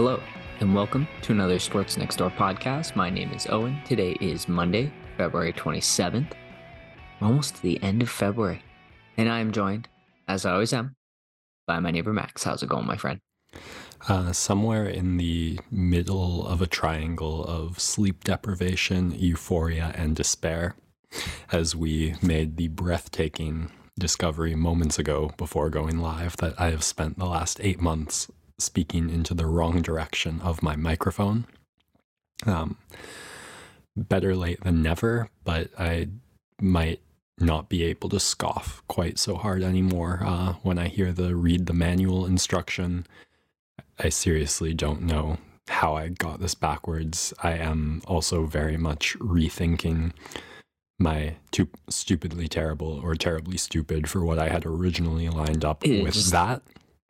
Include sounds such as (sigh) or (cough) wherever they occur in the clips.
Hello, and welcome to another Sports Next Door podcast. My name is Owen. Today is Monday, February 27th. We're almost to the end of February, and I am joined, as I always am, by my neighbor Max. How's it going, my friend? Uh, somewhere in the middle of a triangle of sleep deprivation, euphoria, and despair, as we made the breathtaking discovery moments ago before going live that I have spent the last eight months speaking into the wrong direction of my microphone. Um, better late than never, but I might not be able to scoff quite so hard anymore uh, when I hear the read the manual instruction. I seriously don't know how I got this backwards. I am also very much rethinking my too stupidly terrible or terribly stupid for what I had originally lined up It with that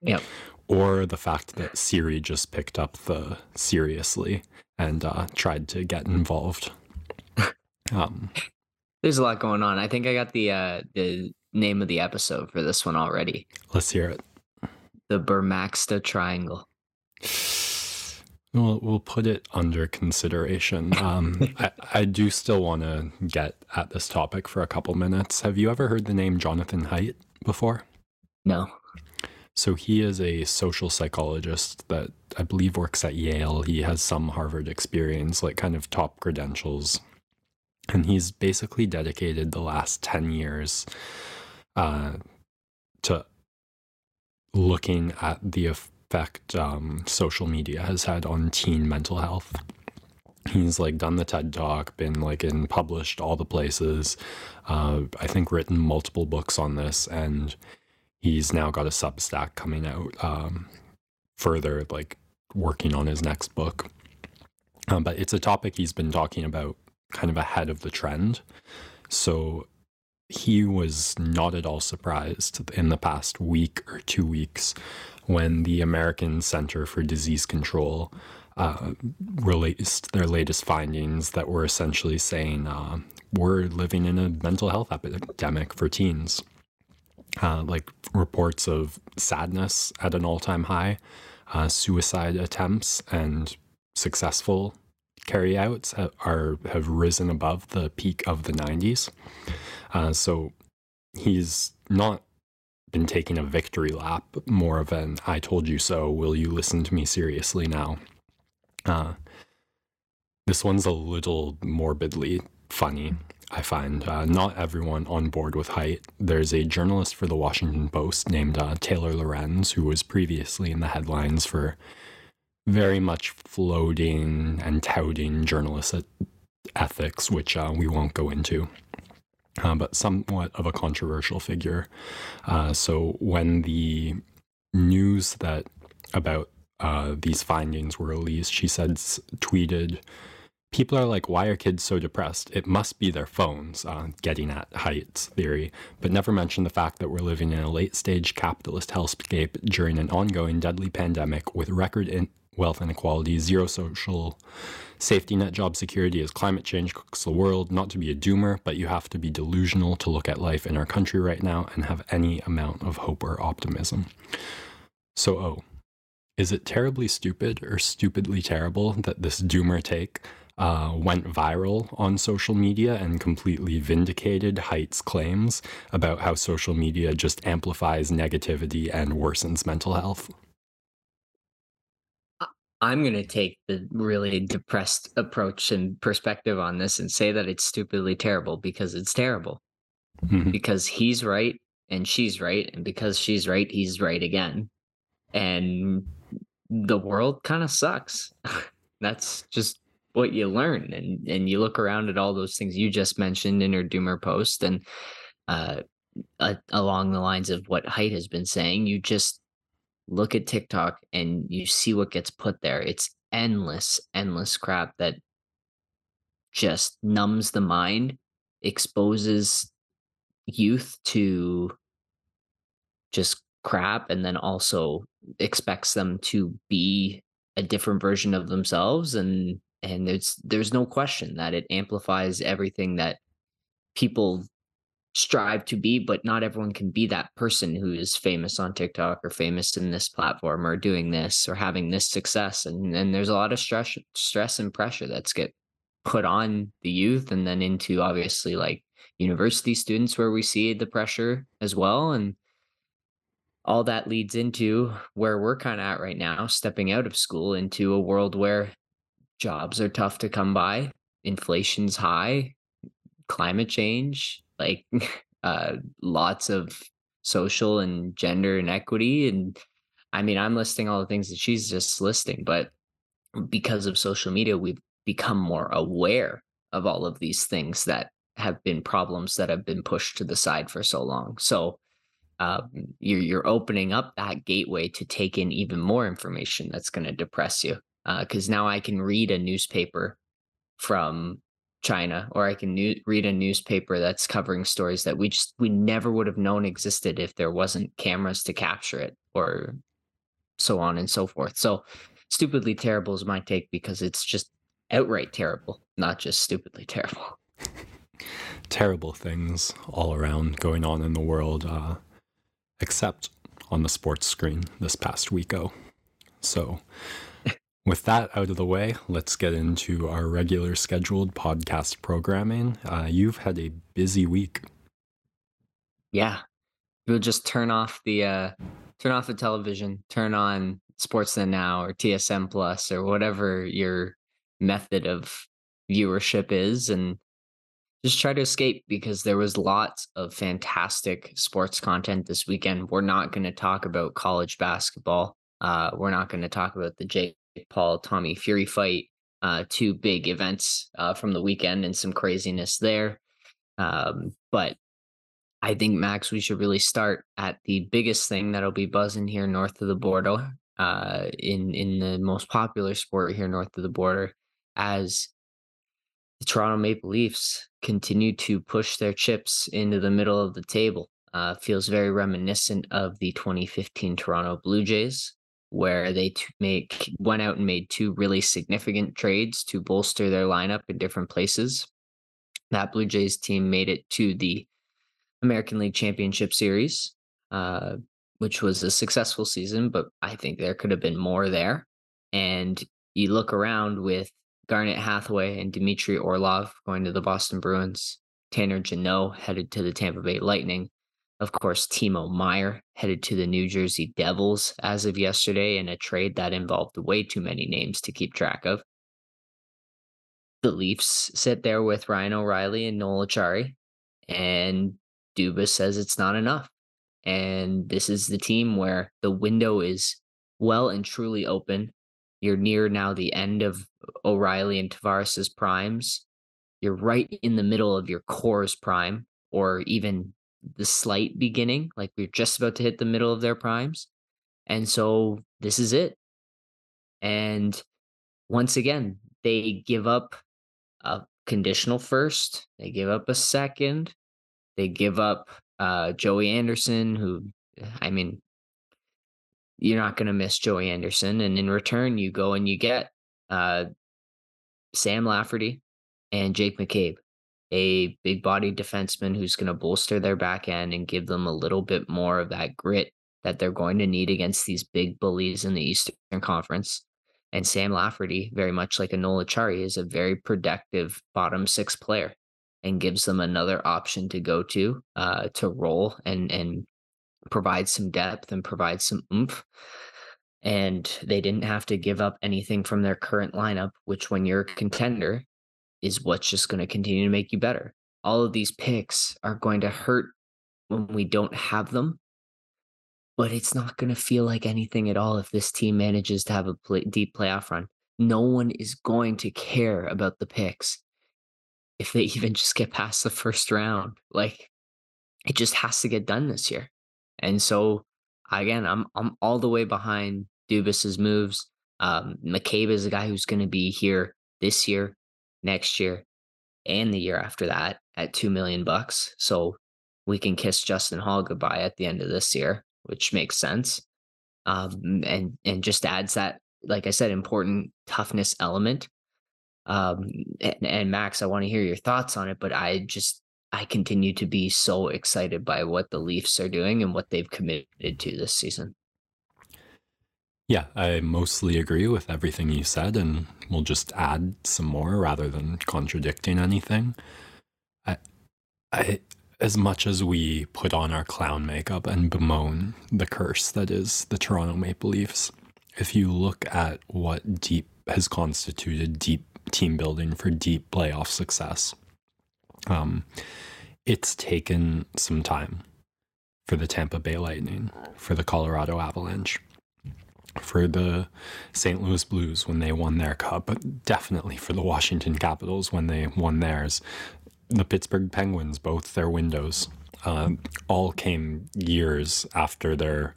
Yep. Or the fact that Siri just picked up the seriously and uh, tried to get involved. Um, There's a lot going on. I think I got the uh, the name of the episode for this one already. let's hear it. The Bermaxta Triangle. We'll, we'll put it under consideration. Um, (laughs) I, I do still want to get at this topic for a couple minutes. Have you ever heard the name Jonathan Haidt before? No. So he is a social psychologist that I believe works at Yale. He has some Harvard experience, like kind of top credentials. And he's basically dedicated the last 10 years uh, to looking at the effect um, social media has had on teen mental health. He's like done the TED Talk, been like in published all the places. Uh, I think written multiple books on this, and he's now got a Substack coming out. Um, further, like working on his next book. Um, but it's a topic he's been talking about kind of ahead of the trend. So he was not at all surprised in the past week or two weeks when the American Center for Disease Control uh, released their latest findings that were essentially saying uh, we're living in a mental health epidemic for teens. Uh, like reports of sadness at an all time high, uh, suicide attempts, and successful carryouts ha- are have risen above the peak of the 90s. Uh, so he's not been taking a victory lap, more of an I told you so, will you listen to me seriously now? Uh, this one's a little morbidly funny, I find. Uh, not everyone on board with Haidt. There's a journalist for the Washington Post named uh, Taylor Lorenz, who was previously in the headlines for very much floating and touting journalist ethics, which uh, we won't go into. Uh, but somewhat of a controversial figure. Uh, so when the news that about uh, these findings were released, she said, tweeted, "People are like, why are kids so depressed? It must be their phones." Uh, getting at Haidt's theory, but never mention the fact that we're living in a late-stage capitalist hellscape during an ongoing deadly pandemic with record in- wealth inequality, zero social safety net job security as climate change cooks the world. Not to be a doomer, but you have to be delusional to look at life in our country right now and have any amount of hope or optimism. So, oh, is it terribly stupid or stupidly terrible that this doomer take uh, went viral on social media and completely vindicated Haidt's claims about how social media just amplifies negativity and worsens mental health? I'm going to take the really depressed approach and perspective on this and say that it's stupidly terrible because it's terrible. Mhm. Because he's right and she's right. And because she's right, he's right again. And the world kind of sucks. (laughs) That's just what you learn. And and you look around at all those things you just mentioned in your doomer post and uh, uh along the lines of what Haidt has been saying, you just look at TikTok and you see what gets put there. It's endless, endless crap that just numbs the mind, exposes youth to just crap, and then also expects them to be a different version of themselves. And and it's there's no question that it amplifies everything that people strive to be, but not everyone can be that person who is famous on TikTok or famous in this platform or doing this or having this success. And and there's a lot of stress stress and pressure that's get put on the youth and then into obviously like university students where we see the pressure as well. And all that leads into where we're kind of at right now, stepping out of school into a world where jobs are tough to come by, inflation's high, climate change, like (laughs) uh, lots of social and gender inequity. And I mean, I'm listing all the things that she's just listing, but because of social media, we've become more aware of all of these things that have been problems that have been pushed to the side for so long. So um, you're you're opening up that gateway to take in even more information that's going to depress you. Because uh, now I can read a newspaper from China, or I can new- read a newspaper that's covering stories that we just we never would have known existed if there wasn't cameras to capture it, or so on and so forth. So, stupidly terrible is my take because it's just outright terrible, not just stupidly (laughs) terrible. terrible things all around going on in the world, uh, except on the sports screen this past weeko. So, with that out of the way, let's get into our regular scheduled podcast programming. Uh, you've had a busy week. Yeah, we'll just turn off the uh, turn off the television, turn on Sportsnet Now or TSN Plus or whatever your method of viewership is, and just try to escape because there was lots of fantastic sports content this weekend. We're not going to talk about college basketball. Uh, we're not going to talk about the Jake Paul Tommy Fury fight. Uh, two big events uh, from the weekend and some craziness there. Um, but I think Max, we should really start at the biggest thing that'll be buzzing here north of the border, uh, in in the most popular sport here north of the border, as the Toronto Maple Leafs continue to push their chips into the middle of the table. Uh, feels very reminiscent of the 2015 Toronto Blue Jays, where they t- make went out and made two really significant trades to bolster their lineup in different places. That Blue Jays team made it to the American League Championship Series, uh, which was a successful season, but I think there could have been more there. And you look around with Garnet Hathaway and Dmitry Orlov going to the Boston Bruins, Tanner Jeannot headed to the Tampa Bay Lightning, of course, Timo Meier headed to the New Jersey Devils as of yesterday in a trade that involved way too many names to keep track of. The Leafs sit there with Ryan O'Reilly and Noel Acciari, and Dubas says it's not enough. And this is the team where the window is well and truly open. You're near now the end of O'Reilly and Tavares's primes. You're right in the middle of your core's prime, or even the slight beginning, like we're just about to hit the middle of their primes. And so this is it. And once again, they give up a conditional first, they give up a second, they give up uh, Joey Anderson, who, I mean, you're not going to miss Joey Anderson. And in return, you go and you get uh, Sam Lafferty and Jake McCabe a big body defenseman who's going to bolster their back end and give them a little bit more of that grit that they're going to need against these big bullies in the Eastern Conference. And Sam Lafferty, very much like a Noel Acciari, is a very productive bottom six player and gives them another option to go to uh, to roll and and provide some depth and provide some oomph. And they didn't have to give up anything from their current lineup, which when you're a contender, is what's just going to continue to make you better. All of these picks are going to hurt when we don't have them, but it's not going to feel like anything at all if this team manages to have a play, deep playoff run. No one is going to care about the picks if they (laughs) even just get past the first round. Like it just has to get done this year. And so again, I'm I'm all the way behind Dubas's moves. Um, McCabe is a guy who's going to be here this year next year and the year after that at 2 million bucks. So we can kiss Justin Holl goodbye at the end of this year, which makes sense. Um, and and just adds that, like I said, important toughness element. Um, and, and Max, I want to hear your thoughts on it, but I just I continue to be so excited by what the Leafs are doing and what they've committed to this season. Yeah, I mostly agree with everything you said, and we'll just add some more rather than contradicting anything. I, I, as much as we put on our clown makeup and bemoan the curse that is the Toronto Maple Leafs, if you look at what deep has constituted deep team building for deep playoff success, um, it's taken some time for the Tampa Bay Lightning, for the Colorado Avalanche, for the St. Louis Blues when they won their cup, but definitely for the Washington Capitals when they won theirs. The Pittsburgh Penguins, both their windows, uh, all came years after their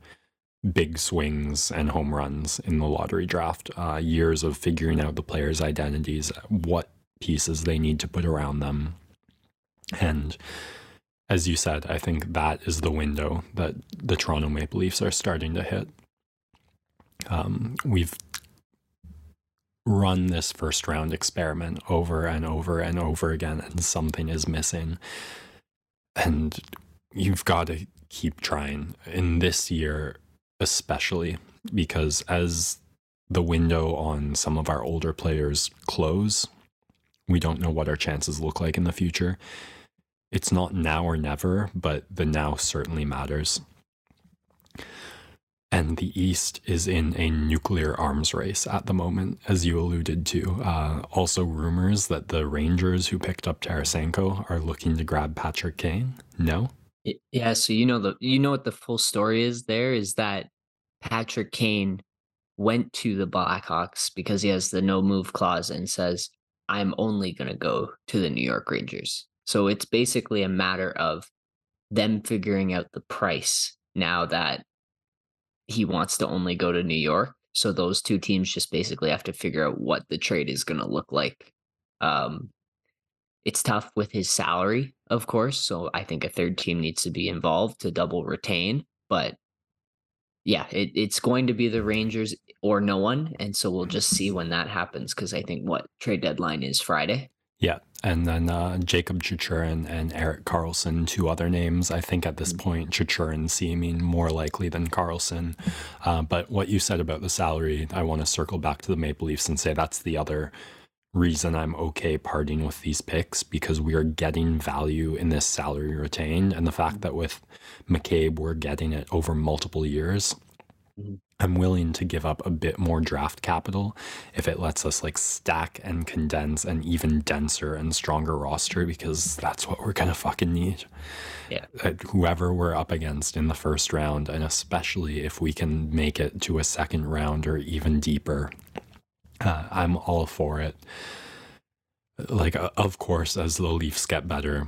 big swings and home runs in the lottery draft. Uh, years of figuring out the players' identities, what pieces they need to put around them. And as you said, I think that is the window that the Toronto Maple Leafs are starting to hit. Um, we've run this first round experiment over and over and over again, and something is missing. And you've got to keep trying in this year, especially because as the window on some of our older players close, we don't know what our chances look like in the future. It's not now or never, but the now certainly matters and the East is in a nuclear arms race at the moment, as you alluded to. Uh, also, rumors that the Rangers who picked up Tarasenko are looking to grab Patrick Kane. No. Yeah, so you know the you know what the full story is. There is that Patrick Kane went to the Blackhawks because he has the no move clause and says, "I'm only going to go to the New York Rangers." So it's basically a matter of them figuring out the price now that he wants to only go to New York. So those two teams just basically have to figure out what the trade is going to look like. Um, it's tough with his salary, of course. So I think a third team needs to be involved to double retain. But yeah, it, it's going to be the Rangers or no one. And so we'll just see when that happens because I think what trade deadline is Friday. Yeah. And then uh, Jakob Chychrun and Erik Karlsson, two other names. I think at this mm-hmm. point, Chychrun seeming more likely than Karlsson. Uh, but what you said about the salary, I want to circle back to the Maple Leafs and say that's the other reason I'm okay parting with these picks because we are getting value in this salary retained. And the fact that with McCabe, we're getting it over multiple years. Mm-hmm. I'm willing to give up a bit more draft capital if it lets us like stack and condense an even denser and stronger roster because that's what we're gonna fucking need. Yeah. whoever we're up against in the first round, and especially if we can make it to a second round or even deeper, uh, I'm all for it. Like, uh, of course, as the Leafs get better,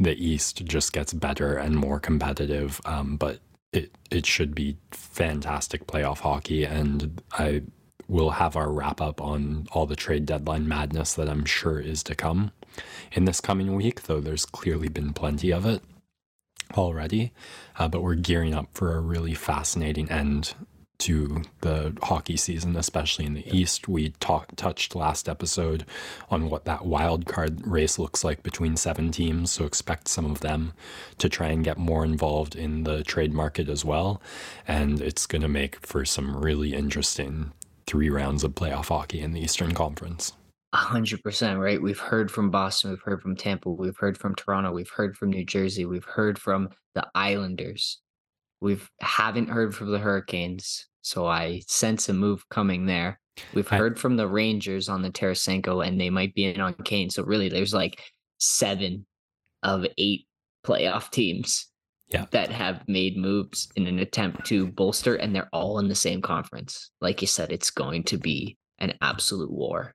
the East just gets better and more competitive. Um, but it it should be fantastic playoff hockey, and I will have our wrap up on all the trade deadline madness that I'm sure is to come in this coming week. Though there's clearly been plenty of it already, uh, but we're gearing up for a really fascinating end to the hockey season, especially in the East. We talked touched last episode on what that wild card race looks like between seven teams. So expect some of them to try and get more involved in the trade market as well. And it's going to make for some really interesting three rounds of playoff hockey in the Eastern Conference. A hundred percent, right? We've heard from Boston, we've heard from Tampa, we've heard from Toronto, we've heard from New Jersey, we've heard from the Islanders. We've haven't heard from the Hurricanes, so I sense a move coming there. We've heard from the Rangers on the Tarasenko, and they might be in on Kane. So really, there's like seven of eight playoff teams yeah. that have made moves in an attempt to bolster, and they're all in the same conference. Like you said, it's going to be an absolute war.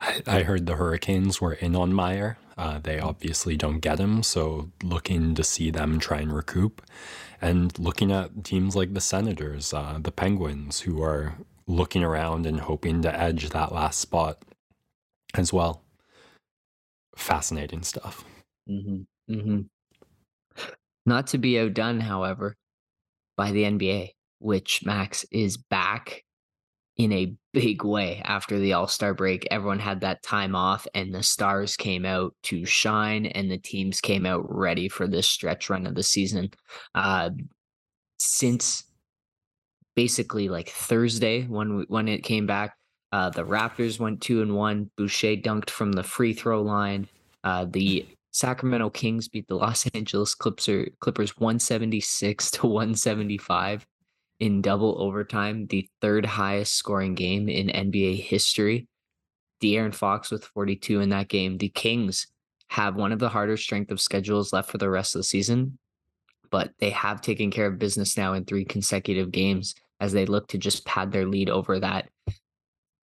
I, I heard the Hurricanes were in on Meier. Uh, they obviously don't get him, so looking to see them try and recoup and looking at teams like the Senators, uh, the Penguins, who are looking around and hoping to edge that last spot as well. Fascinating stuff. Mm-hmm. Mm-hmm. Not to be outdone, however, by the NBA, which Max is back in a big way after the All-Star break. Everyone had that time off and the stars came out to shine and the teams came out ready for this stretch run of the season. Uh, since basically like Thursday when when it came back, uh, the Raptors went two and one. Boucher dunked from the free throw line. Uh, the Sacramento Kings beat the Los (laughs) Angeles Clippers 176 to 175 in double overtime, the third highest scoring game in NBA history. De'Aaron Fox with 42 in that game. The Kings have one of the harder strength of schedules left for the rest of the season, but they have taken care of business now in three consecutive games as they look to just pad their lead over that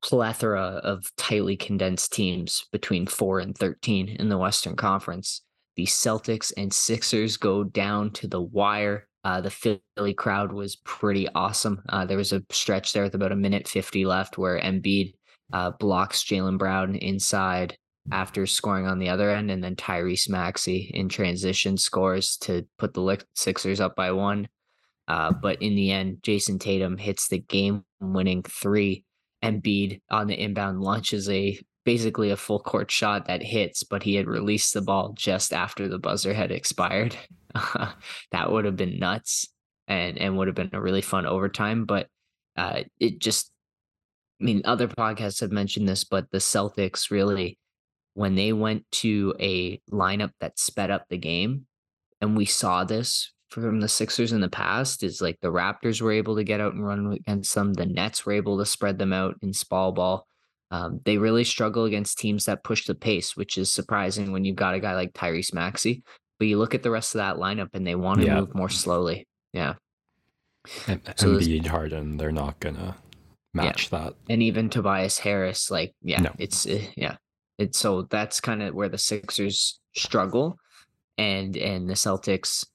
plethora of tightly condensed teams between 4 and 13 in the Western Conference. The Celtics and Sixers go down to the wire. Uh, the Philly crowd was pretty awesome. Uh, there was a stretch there with about a minute 50 left where Embiid uh, blocks Jaylen Brown inside after scoring on the other end, and then Tyrese Maxey in transition scores to put the Sixers up by one. Uh, but in the end, Jayson Tatum hits the game winning three. Embiid on the inbound launches a basically a full court shot that hits, but he had released the ball just after the buzzer had expired. (laughs) that would have been nuts and and would have been a really fun overtime. But uh, it just, I mean, other podcasts have mentioned this, but the Celtics really, when they went to a lineup that sped up the game, and we saw this from the Sixers in the past, is like the Raptors were able to get out and run against them. The Nets were able to spread them out in small ball. Um, they really struggle against teams that push the pace, which is surprising when you've got a guy like Tyrese Maxey. But you look at the rest of that lineup and they want to yeah. move more slowly. Yeah. And, so Embiid, Harden, they're not gonna match yeah. that. And even Tobias Harris, like, yeah, no. it's uh, yeah, it's so that's kind of where the Sixers struggle, and and the Celtics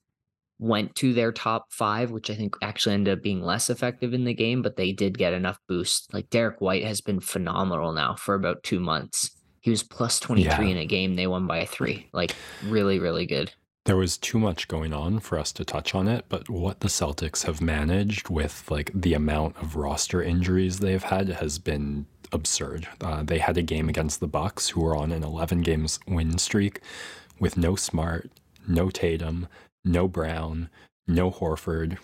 went to their top five, which I think actually ended up being less effective in the game, but they did get enough boost. Like Derrick White has been phenomenal now for about two months. He was plus 23 yeah. in a game. They won by a three. Like really, really good. There was too much going on for us to touch on it, but what the Celtics have managed with like the amount of roster injuries they've had has been absurd. Uh, they had a game against the Bucks, who were on an 11 games win streak, with no Smart, no Tatum, no Brown, no Horford.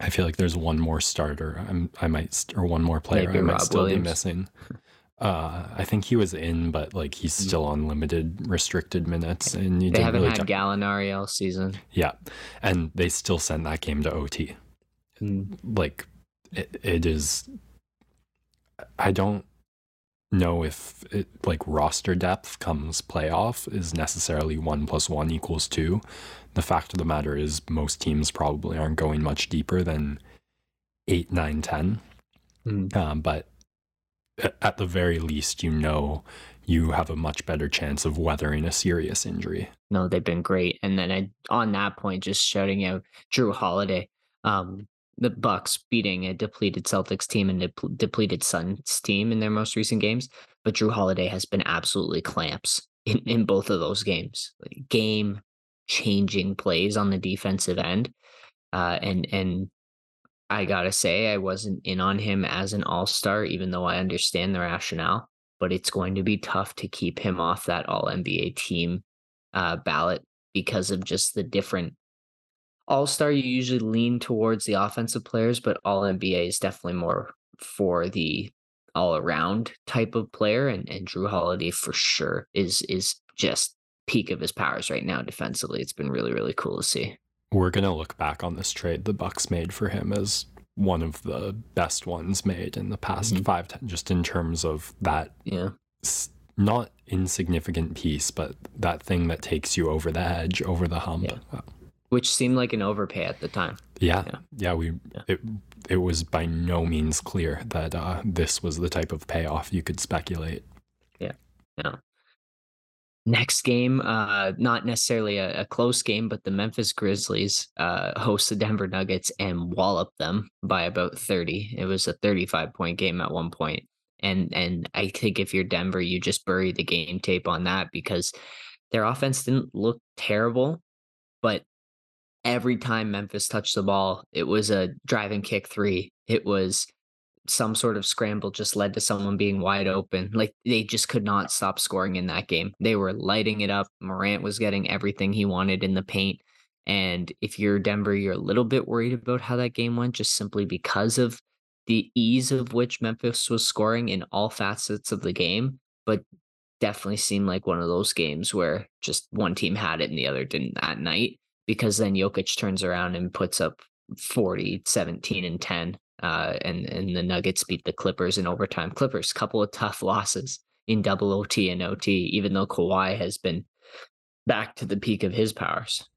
I feel like there's one more starter. I'm, I might, or one more player Maybe I might Rob still Williams. be missing. (laughs) Uh, I think he was in, but like he's mm. still on limited, restricted minutes, and they haven't really had Gallinari all season. Yeah, and they still sent that game to OT. Mm. Like, it, it is. I don't know if it like roster depth comes playoff is necessarily one plus one equals two. The fact of the matter is, most teams probably aren't going much deeper than eight, nine, ten. Mm. Um, but at the very least, you know you have a much better chance of weathering a serious injury. No, they've been great. And then I, on that point, just shouting out Jrue Holiday, um, the Bucks beating a depleted Celtics team and de- depleted Suns team in their most recent games, but Jrue Holiday has been absolutely clamps in, in both of those games. Game changing plays on the defensive end, uh, and and I gotta say, I wasn't in on him as an all star, even though I understand the rationale. But it's going to be tough to keep him off that all NBA team uh, ballot because of just the different all star. You usually lean towards the offensive players, but all NBA is definitely more for the all around type of player. And, and Jrue Holiday for sure is is just peak of his powers right now defensively. It's been really, really cool to see we're gonna look back on this trade the Bucks made for him as one of the best ones made in the past mm-hmm. five, ten, just in terms of that. Yeah. Not insignificant piece, but that thing that takes you over the edge, over the hump. Yeah. Which seemed like an overpay at the time. Yeah. Yeah. yeah we, yeah. it, it was by no means clear that uh, this was the type of payoff you could speculate. Yeah. Yeah. Next game, uh, not necessarily a, a, close game, but the Memphis Grizzlies uh, host the Denver Nuggets and wallop them by about 30. It was a 35 point game at one point. And and I think if you're Denver, you just bury the game tape on that because their offense didn't look terrible, but every time Memphis touched the ball, it was a drive and kick three. It was some sort of scramble just led to someone being wide open. Like they just could not stop scoring in that game. They were lighting it up. Morant was getting everything he wanted in the paint. And if you're Denver, you're a little bit worried about how that game went just simply because of the ease of which Memphis was scoring in all facets of the game. But definitely seemed like one of those games where just one team had it and the other didn't that night because then Jokic turns around and puts up 40, 17, and 10. Uh, and, and the Nuggets beat the Clippers in overtime. Clippers, couple of tough losses in double OT and OT, even though Kawhi has been back to the peak of his powers.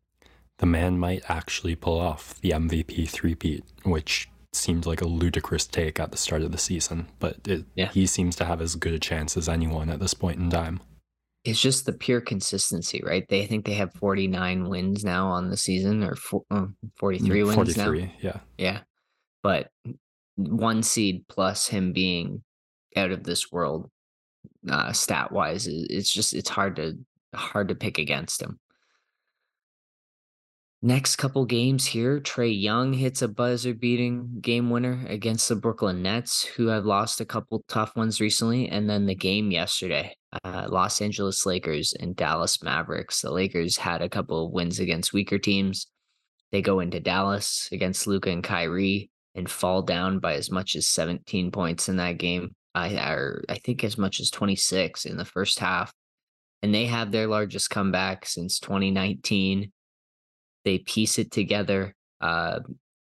The man might actually pull off the MVP three-peat, which seemed like a ludicrous take at the start of the season, but it, yeah. he seems to have as good a chance as anyone at this point in time. It's just the pure consistency, right? They think they have 49 wins now on the season or uh, 43 wins 43, now. yeah. Yeah. But one seed plus him being out of this world uh, stat wise, it's just it's hard to hard to pick against him. Next couple games here, Trae Young hits a buzzer beating game winner against the Brooklyn Nets, who have lost a couple tough ones recently. And then the game yesterday, uh, Los Angeles Lakers and Dallas Mavericks. The Lakers had a couple of wins against weaker teams. They go into Dallas against Luka and Kyrie and fall down by as much as 17 points in that game. I, or I think as much as 26 in the first half. And they have their largest comeback since 2019 they piece it together. Uh,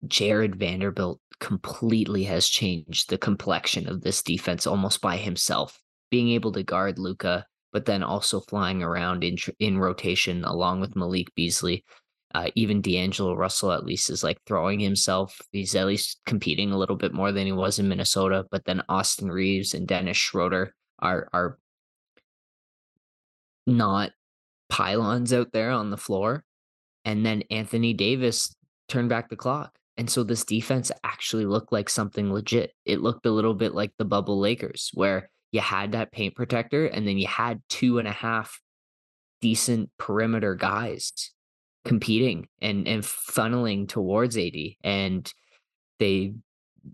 Jarred Vanderbilt completely has changed the complexion of this defense almost by himself, being able to guard Luka, but then also flying around in in rotation along with Malik Beasley. Uh, even D'Angelo Russell at least is like throwing himself. He's at least competing a little bit more than he was in Minnesota. But then Austin Reaves and Dennis Schroeder are are not pylons out there on the floor. And then Anthony Davis turned back the clock. And so this defense actually looked like something legit. It looked a little bit like the bubble Lakers, where you had that paint protector and then you had two and a half decent perimeter guys competing and and funneling towards AD. And they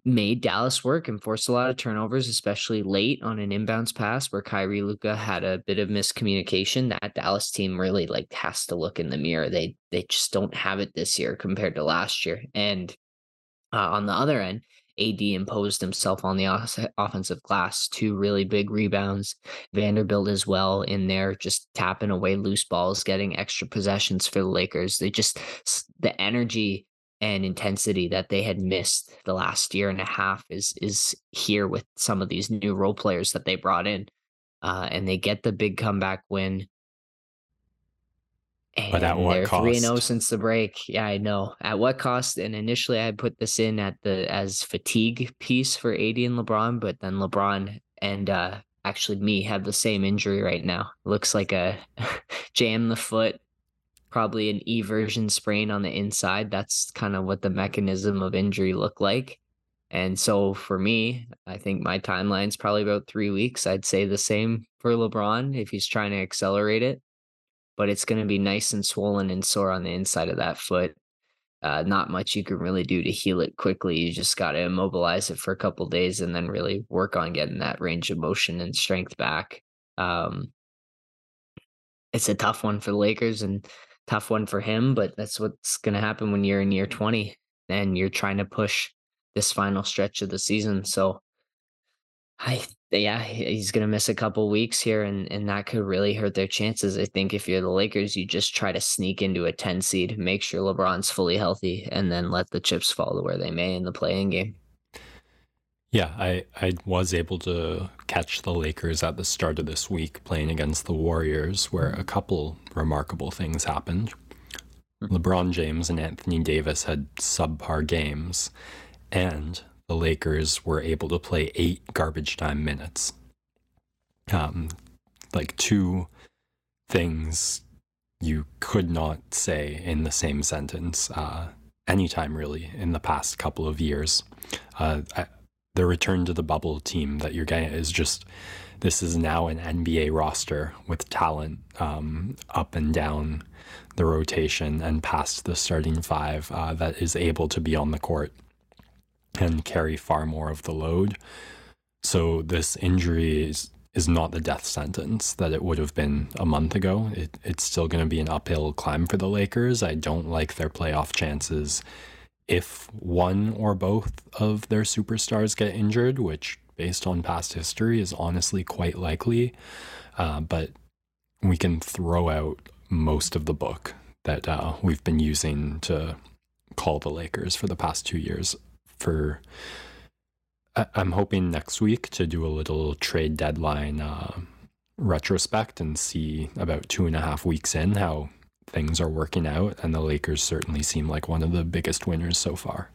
made Dallas work and forced a lot of turnovers, especially late on an inbounds pass where Kyrie Luka had a bit of miscommunication. That Dallas team really like has to look in the mirror. They they just don't have it this year compared to last year. And uh, on the other end, AD imposed himself on the offensive glass. Two really big rebounds. Vanderbilt as well in there, just tapping away loose balls, getting extra possessions for the Lakers. They just the energy and intensity that they had missed the last year and a half is is here with some of these new role players that they brought in, uh, and they get the big comeback win. And but at what cost? Three and zero oh since the break. Yeah, I know. At what cost? And initially, I put this in at the as fatigue piece for AD and LeBron, but then LeBron and uh, actually me have the same injury right now. Looks like a (laughs) jam the foot probably an eversion sprain on the inside. That's kind of what the mechanism of injury looked like. And so for me, I think my timeline's probably about three weeks. I'd say the same for LeBron if he's trying to accelerate it. But it's going to be nice and swollen and sore on the inside of that foot. Uh, not much you can really do to heal it quickly. You just got to immobilize it for a couple days and then really work on getting that range of motion and strength back. Um, it's a tough one for the Lakers, and tough one for him, but that's what's going to happen when you're in year 20 and you're trying to push this final stretch of the season. So I yeah, he's going to miss a couple weeks here and and that could really hurt their chances. I think if you're the Lakers, you just try to sneak into a 10 seed, make sure LeBron's fully healthy and then let the chips fall to where they may in the playing game. Yeah, I, I was able to catch the Lakers at the start of this week playing against the Warriors, where a couple remarkable things happened. Hmm. LeBron James and Anthony Davis had subpar games, and the Lakers were able to play eight garbage time minutes. Um, like two things you could not say in the same sentence uh, anytime really in the past couple of years. Uh, I, the return to the bubble team that you're getting is just this is now an NBA roster with talent um, up and down the rotation and past the starting five uh, that is able to be on the court. And carry far more of the load. So this injury is is not the death sentence that it would have been a month ago. It, it's still going to be an uphill climb for the Lakers. I don't like their playoff chances if one or both of their superstars get injured, which based on past history is honestly quite likely. Uh, but we can throw out most of the book that uh, we've been using to call the Lakers for the past two years. For I'm hoping next week to do a little trade deadline uh, retrospect and see about two and a half weeks in how things are working out. And the Lakers certainly seem like one of the biggest winners so far.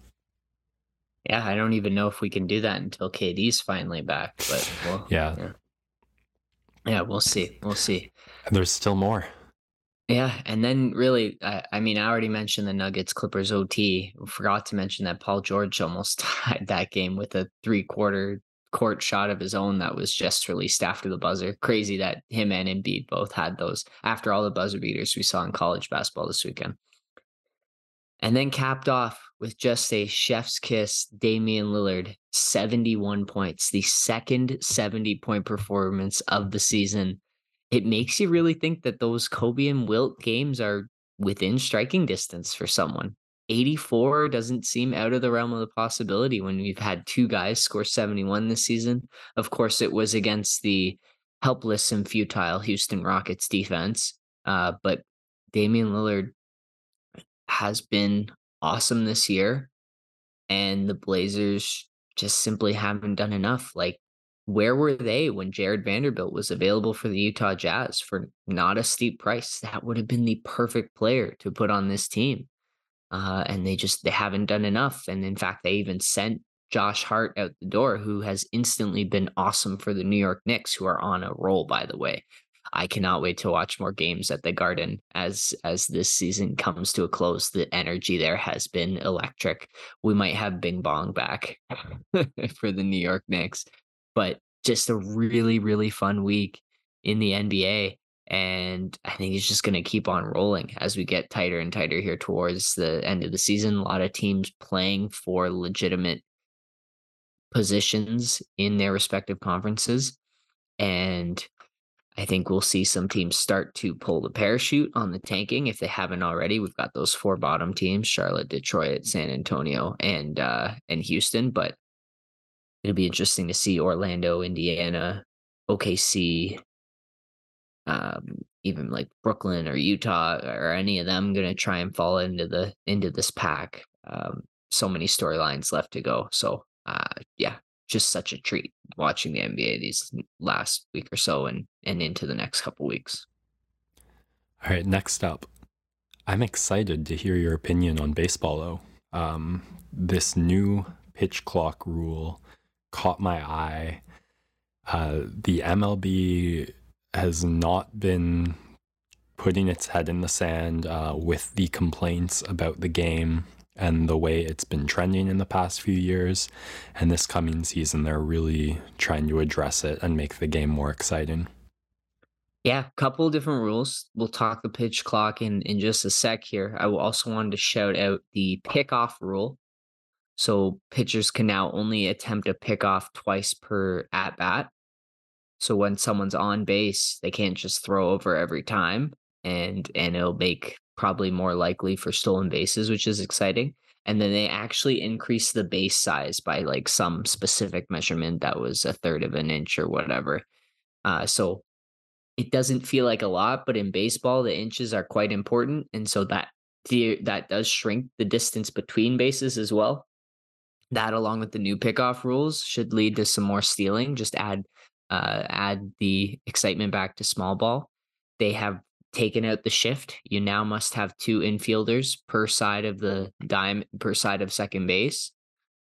Yeah, I don't even know if we can do that until KD's finally back. But well, (laughs) yeah. yeah, yeah, we'll see. We'll see. There's still more. Yeah, and then really, I, I mean, I already mentioned the Nuggets Clippers OT. Forgot to mention that Paul George almost (laughs) tied that game with a three quarter court shot of his own that was just released after the buzzer. Crazy that him and Embiid both had those after all the buzzer beaters we saw in college basketball this weekend. And then capped off with just a chef's kiss, Damian Lillard, 71 points, the second 70 point performance of the season it makes you really think that those Kobe and Wilt games are within striking distance for someone. 84 doesn't seem out of the realm of the possibility when we've had two guys score 71 this season. Of course, it was against the helpless and futile Houston Rockets defense. Uh, but Damian Lillard has been awesome this year, and the Blazers just simply haven't done enough. Like where were they when Jarred Vanderbilt was available for the Utah Jazz for not a steep price? That would have been the perfect player to put on this team. Uh, and they just they haven't done enough. And in fact, they even sent Josh Hart out the door, who has instantly been awesome for the New York Knicks, who are on a roll, by the way. I cannot wait to watch more games at the Garden as as this season comes to a close. The energy there has been electric. We might have Bing Bong back (laughs) for the New York Knicks but just a really, really fun week in the NBA. And I think it's just going to keep on rolling as we get tighter and tighter here towards the end of the season. A lot of teams playing for legitimate positions in their respective conferences. And I think we'll see some teams start to pull the parachute on the tanking if they haven't already. We've got those four bottom teams: Charlotte, Detroit, San Antonio, and uh, and Houston. But it'll be interesting to see Orlando, Indiana, OKC, um, even like Brooklyn or Utah or any of them going to try and fall into the into this pack. Um, so many storylines left to go. So uh, yeah, just such a treat watching the NBA these last week or so and and into the next couple weeks. All right, next up, I'm excited to hear your opinion on baseball. Though um, this new pitch clock rule caught my eye. Uh, the MLB has not been putting its head in the sand uh, with the complaints about the game and the way it's been trending in the past few years. And this coming season, they're really trying to address it and make the game more exciting. Yeah, a couple different rules. We'll talk the pitch clock in in just a sec here. I also wanted to shout out the pickoff rule. So pitchers can now only attempt a pickoff twice per at bat. So when someone's on base, they can't just throw over every time, and and it'll make probably more likely for stolen bases, which is exciting. And then they actually increase the base size by like some specific measurement that was a third of an inch or whatever. Uh, so it doesn't feel like a lot, but in baseball, the inches are quite important, and so that the, that does shrink the distance between bases as well that along with the new pickoff rules should lead to some more stealing just add uh, add the excitement back to small ball. They have taken out the shift. You now must have two infielders per side of the dime per side of second base.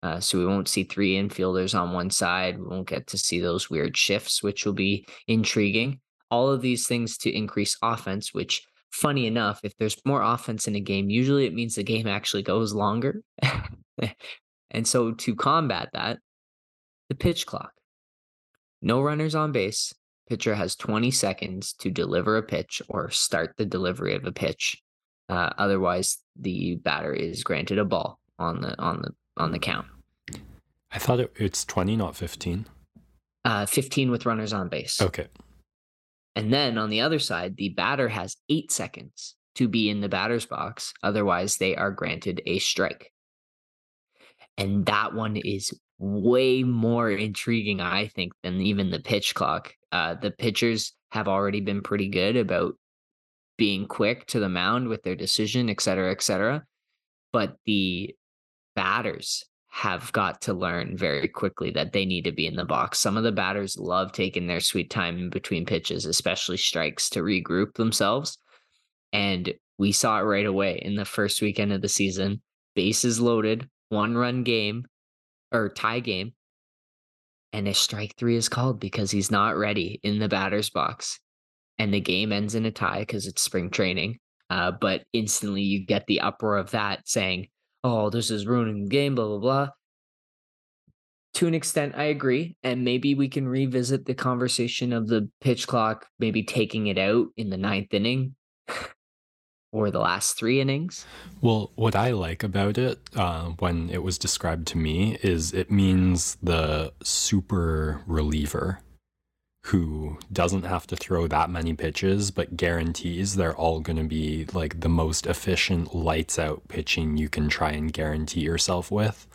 Uh, so we won't see three infielders on one side. We won't get to see those weird shifts which will be intriguing. All of these things to increase offense which funny enough if there's more offense in a game usually it means the game actually goes longer (laughs) And so to combat that, the pitch clock. No runners on base. Pitcher has 20 seconds to deliver a pitch or start the delivery of a pitch. Uh, otherwise, the batter is granted a ball on the on the on the count. I thought it, it's 20, not 15. Uh, 15 with runners on base. Okay. And then on the other side, the batter has eight seconds to be in the batter's box. Otherwise, they are granted a strike. And that one is way more intriguing, I think, than even the pitch clock. Uh, the pitchers have already been pretty good about being quick to the mound with their decision, et cetera, et cetera. But the batters have got to learn very quickly that they need to be in the box. Some of the batters love taking their sweet time in between pitches, especially strikes to regroup themselves. And we saw it right away in the first weekend of the season. Bases loaded, one run game or tie game. And a strike three is called because he's not ready in the batter's box. And the game ends in a tie because it's spring training. Uh, but instantly you get the uproar of that saying, oh, this is ruining the game, blah, blah, blah. To an extent, I agree. And maybe we can revisit the conversation of the pitch clock, maybe taking it out in the ninth inning or the last three innings. Well, what I like about it uh, when it was described to me is it means the super reliever who doesn't have to throw that many pitches, but guarantees they're all going to be like the most efficient lights out pitching you can try and guarantee yourself with,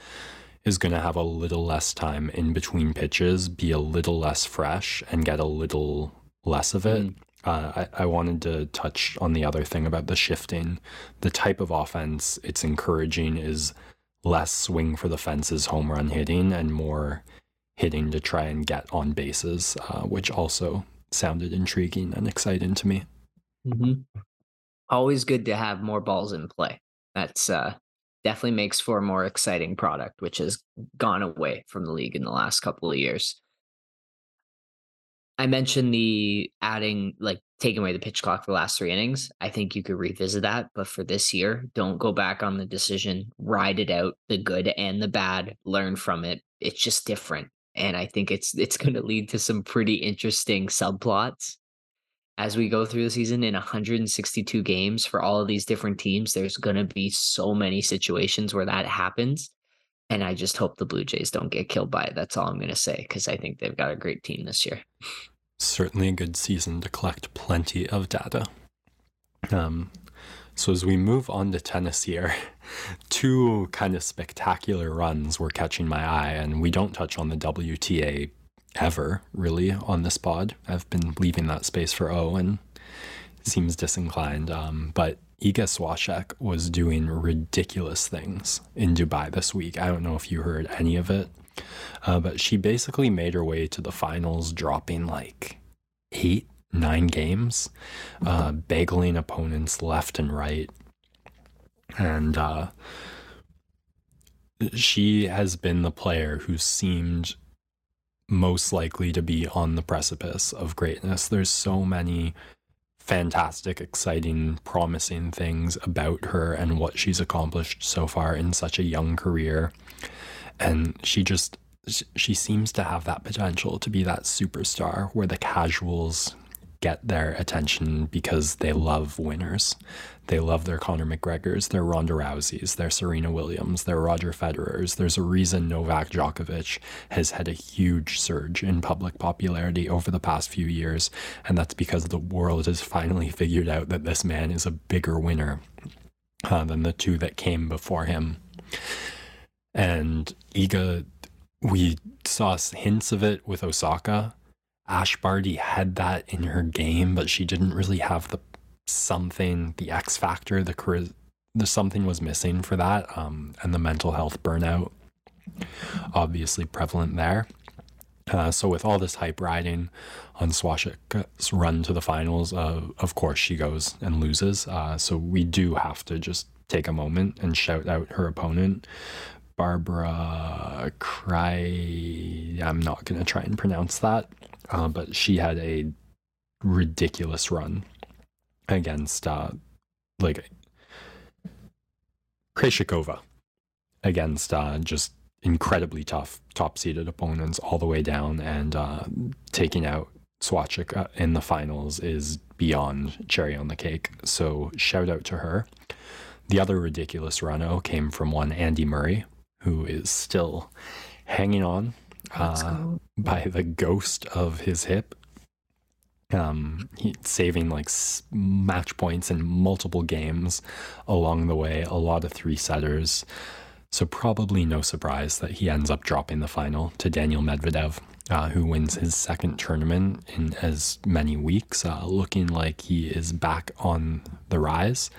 is going to have a little less time in between pitches, be a little less fresh, and get a little less of it. Mm. Uh, I, I wanted to touch on the other thing about the shifting. The type of offense it's encouraging is less swing for the fences home run hitting and more hitting to try and get on bases, uh, which also sounded intriguing and exciting to me. Mm-hmm. Always good to have more balls in play. That's uh, definitely makes for a more exciting product, which has gone away from the league in the last couple of years. I mentioned the adding, like taking away the pitch clock for the last three innings. I think you could revisit that, but for this year, don't go back on the decision. Ride it out, the good and the bad. Learn from it. It's just different and I think it's it's going to lead to some pretty interesting subplots as we go through the season in 162 games for all of these different teams. There's going to be so many situations where that happens, and I just hope the Blue Jays don't get killed by it. That's all I'm going to say because I think they've got a great team this year. Certainly a good season to collect plenty of data. Um, so as we move on to tennis here, (laughs) two kind of spectacular runs were catching my eye, and we don't touch on the WTA ever really on this pod. I've been leaving that space for O and seems disinclined. Um, but Iga Swiatek was doing ridiculous things in Dubai this week. I don't know if you heard any of it, uh, but she basically made her way to the finals, dropping like eight nine games, uh, bageling opponents left and right. And uh, she has been the player who seemed most likely to be on the precipice of greatness. There's so many fantastic, exciting, promising things about her and what she's accomplished so far in such a young career. And she just she seems to have that potential to be that superstar where the casuals get their attention because they love winners. They love their Conor McGregors, their Ronda Rouseys, their Serena Williams, their Roger Federers. There's a reason Novak Djokovic has had a huge surge in public popularity over the past few years, and that's because the world has finally figured out that this man is a bigger winner uh, than the two that came before him. And Iga, we saw hints of it with Osaka Ash Barty had that in her game, but she didn't really have the something, the X factor, the the something was missing for that, um, and the mental health burnout obviously prevalent there. Uh, so with all this hype riding on Swiatek's run to the finals, uh, of course she goes and loses. Uh, so we do have to just take a moment and shout out her opponent, Barbara Cry. I'm not gonna try and pronounce that uh, but she had a ridiculous run against uh, like Krejcikova against uh, just incredibly tough top seeded opponents all the way down and uh, taking out Swiatek uh, in the finals is beyond cherry on the cake. So shout out to her. The other ridiculous run came from one Andy Murray, who is still hanging on uh, by the ghost of his hip. Um, he, saving like match points in multiple games along the way, a lot of three setters. So, probably no surprise that he ends up dropping the final to Daniel Medvedev, uh, who wins his second tournament in as many weeks, uh, looking like he is back on the rise.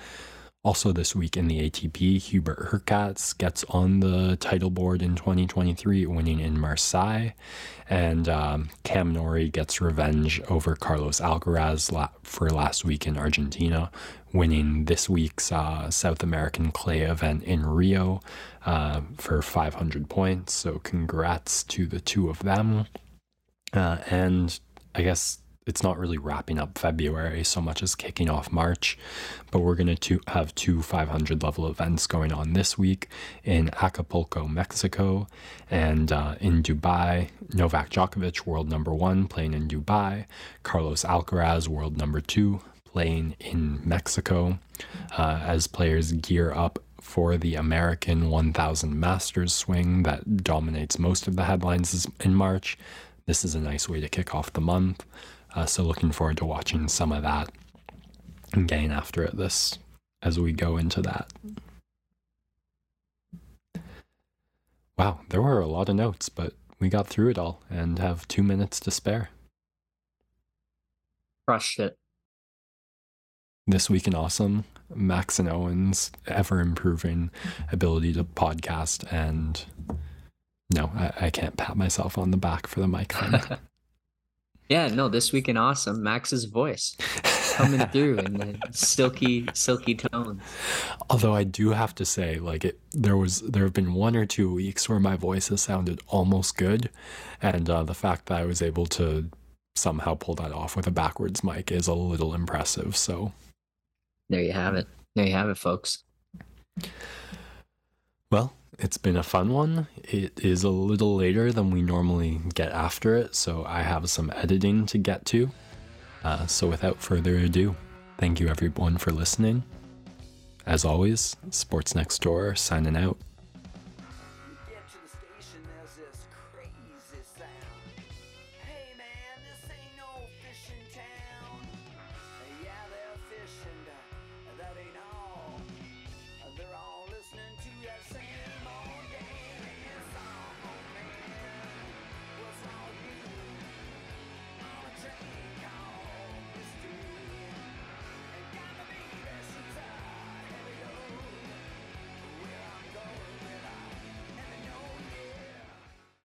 Also, this week in the ATP, Hubert Hurkacz gets on the title board in 2023, winning in Marseille. And um, Cam Norrie gets revenge over Carlos Alcaraz la- for last week in Argentina, winning this week's uh, South American clay event in Rio uh, for 500 points. So, congrats to the two of them. Uh, and I guess it's not really wrapping up February so much as kicking off March, but we're going to have two 500 level events going on this week in Acapulco, Mexico, and uh, in Dubai. Novak Djokovic, world number one, playing in Dubai. Carlos Alcaraz, world number two, playing in Mexico. Uh, as players gear up for the American 1000 Masters swing that dominates most of the headlines in March. This is a nice way to kick off the month. Uh, so looking forward to watching some of that and getting after it this as we go into that. Wow, there were a lot of notes, but we got through it all and have two minutes to spare. Crushed it. This week in awesome, Max and Owen's ever improving ability to podcast and no, I, I can't pat myself on the back for the mic thing. (laughs) Yeah, no, this week in awesome, Max's voice coming (laughs) through in the silky, silky tones. Although I do have to say, like it, there was there have been one or two weeks where my voice has sounded almost good, and uh, the fact that I was able to somehow pull that off with a backwards mic is a little impressive. So there you have it. There you have it, folks. Well, it's been a fun one. It is a little later than we normally get after it, so I have some editing to get to. Uh, so without further ado, thank you everyone for listening. As always, Sports Next Door signing out.